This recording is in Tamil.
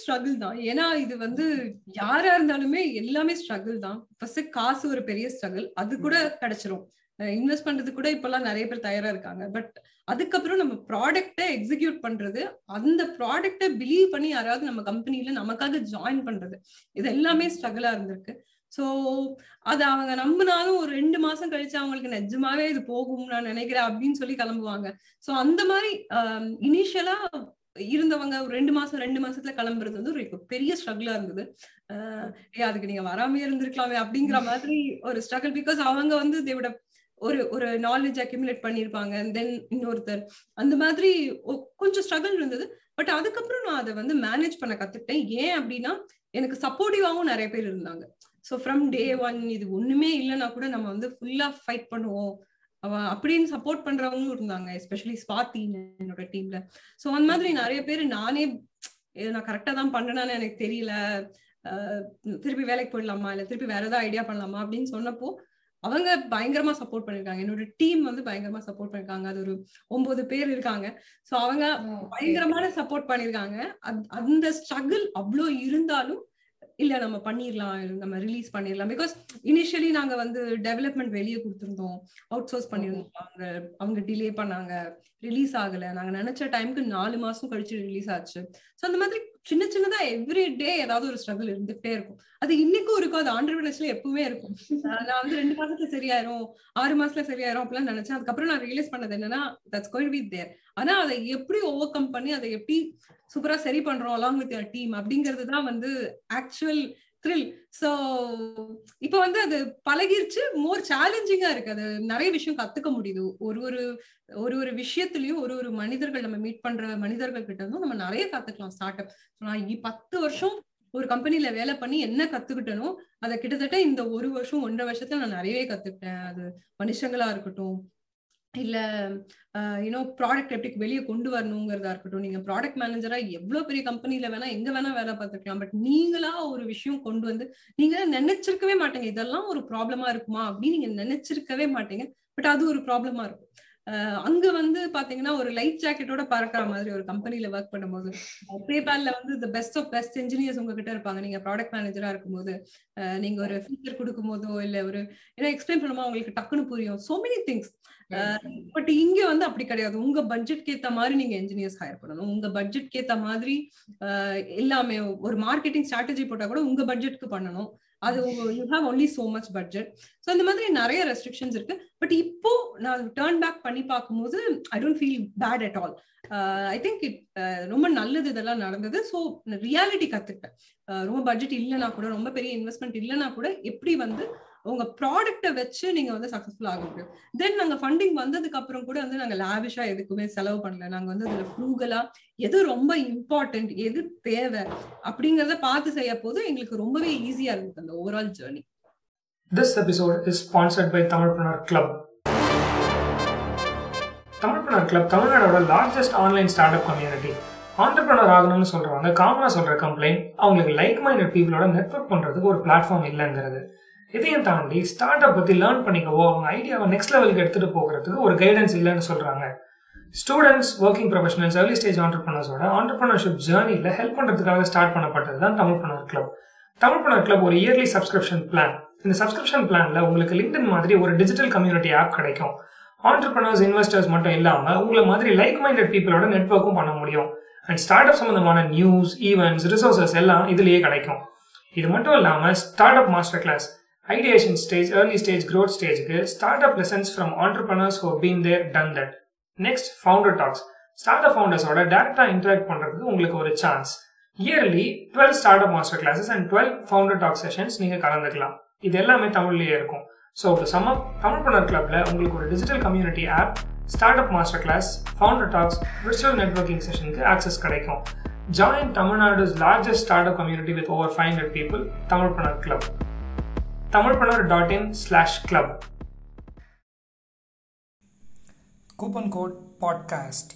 ஸ்ட்ரகிள் தான். ஏன்னா இது வந்து யாரா இருந்தாலுமே எல்லாமே ஸ்ட்ரகிள் தான். ஃபர்ஸ்ட் காசு ஒரு பெரிய ஸ்ட்ரகிள் அது கூட கிடைச்சிரும். இன்வெஸ்ட் பண்றது கூட இப்பெல்லாம் நிறைய பேர் தயாரா இருக்காங்க. பட் அதுக்கப்புறம் நம்ம ப்ராடக்டை எக்ஸிக்யூட் பண்றது அந்த ப்ராடக்டை பிலீவ் பண்ணி யாராவது நம்ம கம்பெனில நமக்காக ஜாயின் பண்றது இது எல்லாமே ஸ்ட்ரகிளா இருந்திருக்கு. ஸோ அது அவங்க நம்பினாலும் ஒரு ரெண்டு மாசம் கழிச்சு அவங்களுக்கு நிஜமாவே இது போகும் நான் நினைக்கிறேன் அப்படின்னு சொல்லி கிளம்புவாங்க. ஸோ அந்த மாதிரி இனிஷியலா இருந்தவங்க ஒரு ரெண்டு மாசம் ரெண்டு மாசத்துல கிளம்புறது வந்து ஒரு பெரிய ஸ்ட்ரகிளா இருந்தது. ஏ அதுக்கு நீங்க வராமே இருந்திருக்கலாமே அப்படிங்கிற மாதிரி ஒரு ஸ்ட்ரகிள் பிகாஸ் அவங்க வந்து தேவோட ஒரு ஒரு நாலேஜ் அக்யூமுலேட் பண்ணியிருப்பாங்க. தென் இன்னொருத்தர் அந்த மாதிரி கொஞ்சம் ஸ்ட்ரகிள் இருந்தது. பட் அதுக்கப்புறம் நான் அதை வந்து மேனேஜ் பண்ண கத்துக்கிட்டேன். ஏன் அப்படின்னா எனக்கு சப்போர்ட்டிவாகவும் நிறைய பேர் இருந்தாங்க. ஸோ ஃப்ரம் டே ஒன் இது ஒண்ணுமே இல்லைன்னா கூட நம்ம வந்து ஃபுல்லா ஃபைட் பண்ணுவோம். அவன் அப்படின்னு சப்போர்ட் பண்றவங்களும் இருந்தாங்க எஸ்பெஷலி ஸ்வாதி என்னோட டீம்ல ஸோ அந்த மாதிரி நிறைய பேர் நானே நான் கரெக்டா தான் பண்ணேன்னு எனக்கு தெரியல. திருப்பி வேலைக்கு போயிடலாமா? இல்ல திருப்பி வேற ஏதாவது ஐடியா பண்ணலாமா? அப்படின்னு சொன்னப்போ அவங்க பயங்கரமா சப்போர்ட் பண்ணிருக்காங்க. என்னோட டீம் வந்து பயங்கரமா சப்போர்ட் பண்ணிருக்காங்க. அது ஒரு ஒன்பது பேர் இருக்காங்க. சோ அவங்க பயங்கரமான சப்போர்ட் பண்ணிருக்காங்க. அந்த ஸ்ட்ரகிள் அவ்வளோ இருந்தாலும் இல்ல நம்ம பண்ணிடலாம் நம்ம ரிலீஸ் பண்ணிடலாம் பிகாஸ் இனிஷியலி நாங்க வந்து டெவலப்மெண்ட் வெளியே கொடுத்துருந்தோம். அவுட் சோர்ஸ் பண்ணிருந்தோம் அவங்க அவங்க டிலே பண்ணாங்க. ரிலீஸ் ஆகல. நாங்க நினைச்ச டைமுக்கு நாலு மாசம் கழிச்சு ரிலீஸ் ஆச்சு. ஸோ அந்த மாதிரி சின்ன சின்னதா எவ்ரி டே ஏதாவது ஒரு ஸ்ட்ரகிள் இருந்துகிட்டே இருக்கும். அது இன்னைக்கும் இருக்கும். அது ஆண்டர்பிரினர்ஸ்ல எப்பவுமே இருக்கும். நான் வந்து ரெண்டு மாசத்துல சரியாயிரும். ஆறு மாசத்துல சரியாயிரும் அப்படிலாம் நினைச்சேன். அதுக்கப்புறம் நான் ரியலைஸ் பண்ணது என்னன்னா தட்ஸ் கோயின் வித் தேர் ஆனா அதை எப்படி ஓவர் கம் பண்ணி அதை எப்படி சூப்பரா சரி பண்றோம் அலாங் வித் டீம் அப்படிங்கிறது தான் வந்து ஆக்சுவல் த்ரில் ஸோ இப்போ வந்து அது பழகிருச்சு. மோர் சேலஞ்சிங்கா இருக்கு. அது நிறைய விஷயம் கத்துக்க முடியுது. ஒரு ஒரு ஒரு ஒரு விஷயத்துலயும் ஒரு ஒரு மனிதர்கள் நம்ம மீட் பண்ற மனிதர்கள் கிட்ட இருந்தும் நம்ம நிறைய கத்துக்கலாம் ஸ்டார்ட் அப் நான் பத்து வருஷம் ஒரு கம்பெனில வேலை பண்ணி என்ன கத்துக்கிட்டனோ அதை கிட்டத்தட்ட இந்த ஒரு வருஷம் ஒன்றரை வருஷத்துல நான் நிறையவே கத்துக்கிட்டேன். அது மனுஷங்களா இருக்கட்டும் இல்ல யூனோ ப்ராடக்ட் எப்படி வெளியே கொண்டு வரணுங்கிறதா இருக்கட்டும். நீங்க ப்ராடக்ட் மேனேஜரா எவ்வளவு பெரிய கம்பெனில வேணா எங்க வேணா வேலை பார்த்துக்கலாம். பட் நீங்களா ஒரு விஷயம் கொண்டு வந்து நீங்க நினைச்சிருக்கவே மாட்டீங்க. இதெல்லாம் ஒரு ப்ராப்ளமா இருக்குமா? அப்படின்னு நீங்க நினைச்சிருக்கவே மாட்டீங்க. பட் அது ஒரு ப்ராப்ளமா இருக்கும். அங்க வந்து பாத்தீங்கன்னா ஒரு லைட் ஜாக்கெட்டோட பறக்கிற மாதிரி ஒரு கம்பெனில ஒர்க் பண்ணும்போது பேபால்ல வந்து the best of best engineers உங்ககிட்ட இருப்பாங்க. நீங்க ப்ராடக்ட் மேனேஜரா இருக்கும்போது நீங்க ஒரு ஃபீச்சர் கொடுக்கும் போதோ இல்ல ஒரு ஏன்னா எக்ஸ்பிளைன் பண்ணும்போது உங்களுக்கு டக்குன்னு புரியும். சோ மெனி திங்ஸ் பட் இங்க வந்து அப்படி கிடையாது. உங்க பட்ஜெட்க்கு ஏத்த மாதிரி நீங்க என்ஜினியர்ஸ் ஹையர் பண்ணணும். உங்க பட்ஜெட்க்கு ஏத்த மாதிரி எல்லாமே ஒரு மார்க்கெட்டிங் ஸ்ட்ராட்டஜி போட்டா கூட உங்க பட்ஜெட்க்கு பண்ணணும். அது you have only so much budget so இந்த மாதிரி நிறைய ரெஸ்ட்ரிக்ஷன்ஸ் இருக்கு. பட் இப்போ நான் டேர்ன் பேக் பண்ணி பார்க்கும்போது I don't feel bad at all I think it ரொம்ப நல்லது இதெல்லாம் நடந்தது. ஸோ ரியாலிட்டி கத்துக்கிட்டேன். Uh, ரொம்ப பட்ஜெட் இல்லைன்னா கூட ரொம்ப பெரிய இன்வெஸ்ட்மெண்ட் இல்லைன்னா கூட எப்படி வந்து உங்க ப்ராடக்ட்டை வச்சு நீங்க வந்து சக்சஸ்ஃபுல் ஆக முடியும். தென் நாங்க ஃபண்டிங் வந்ததுக்கு அப்புறம் கூட வந்து நாங்க லாவிஷா எதுக்குமே செலவு பண்ணல. நாங்க வந்து அதுல ஃப்ரூகலா எது ரொம்ப இம்பார்ட்டன்ட் எது தேவை அப்படிங்கறத பார்த்து செய்ய போது எங்களுக்கு ரொம்பவே ஈஸியா இருந்தது அந்த overall journey this episode is sponsored by Tamilpreneur club Tamilpreneur club தமிழ்நாடோட largest online start up community entrepreneur ஆகணும்னு சொல்றவங்க காமனா சொல்ற கம்ப்ளைண்ட் அவங்களுக்கு லைக் மைண்டட் பீப்புளோட நெட்ஒர்க் பண்றதுக்கு ஒரு பிளாட்ஃபார்ம் இல்லைங்கிறது. இதையும் தாண்டி ஸ்டார்ட் அப் பற்றி லேர்ன் பண்ணிக்கவோ அவங்க ஐடியாவை நெக்ஸ்ட் லெவலுக்கு எடுத்துகிட்டு போகிறதுக்கு ஒரு கைடன்ஸ் இல்லைன்னு சொல்கிறாங்க students working professionals early stage ஆண்டர்பனர்ஸோட entrepreneurship ஜேர்னியில் ஹெல்ப் பண்ணுறதுக்காக ஸ்டார்ட் பண்ணப்பட்டது தான் தமிழ்பனர் கிளப் தமிழ்பனர் கிளப் ஒரு இயர்லி சப்ஸ்கிரிப்ஷன் பிளான் இந்த சப்ஸ்கிரிப்ஷன் பிளானில் உங்களுக்கு லிங்க்டின் மாதிரி ஒரு டிஜிட்டல் கம்யூனிட்டி ஆப் கிடைக்கும். ஆண்டர்பனர்ஸ் இன்வெஸ்டர்ஸ் மட்டும் இல்லாமல் உங்களை மாதிரி லைக் மைண்டட் பீப்புளோட நெட்ஒர்க்கும் பண்ண முடியும். அண்ட் ஸ்டார்ட் அப் சம்பந்தமான நியூஸ் ஈவெண்ட்ஸ் ரிசோர்சஸ் எல்லாம் இதுலேயே கிடைக்கும். இது மட்டும் இல்லாமல் start up master class ideation stage early stage growth ஸ்டேஜுக்கு start up lessons from entrepreneurs who been there done that next founder talks start up ஃபவுண்டர்ஸோட டேரக்டா இன்டராக்ட் பண்றதுக்கு உங்களுக்கு ஒரு chance yearly twelve start up master classes and twelve founder talk sessions நீங்க கலந்துக்கலாம். இது எல்லாமே தமிழ்லயே இருக்கும். So to sum up Tamilpreneur கிளப்ல உங்களுக்கு ஒரு digital community of start up master class founder talks virtual networking செஷனுக்கு access கிடைக்கும். Join Tamil Nadu largest start up community with over five hundred people club club Tamilpreneur dot in slash club coupon code podcast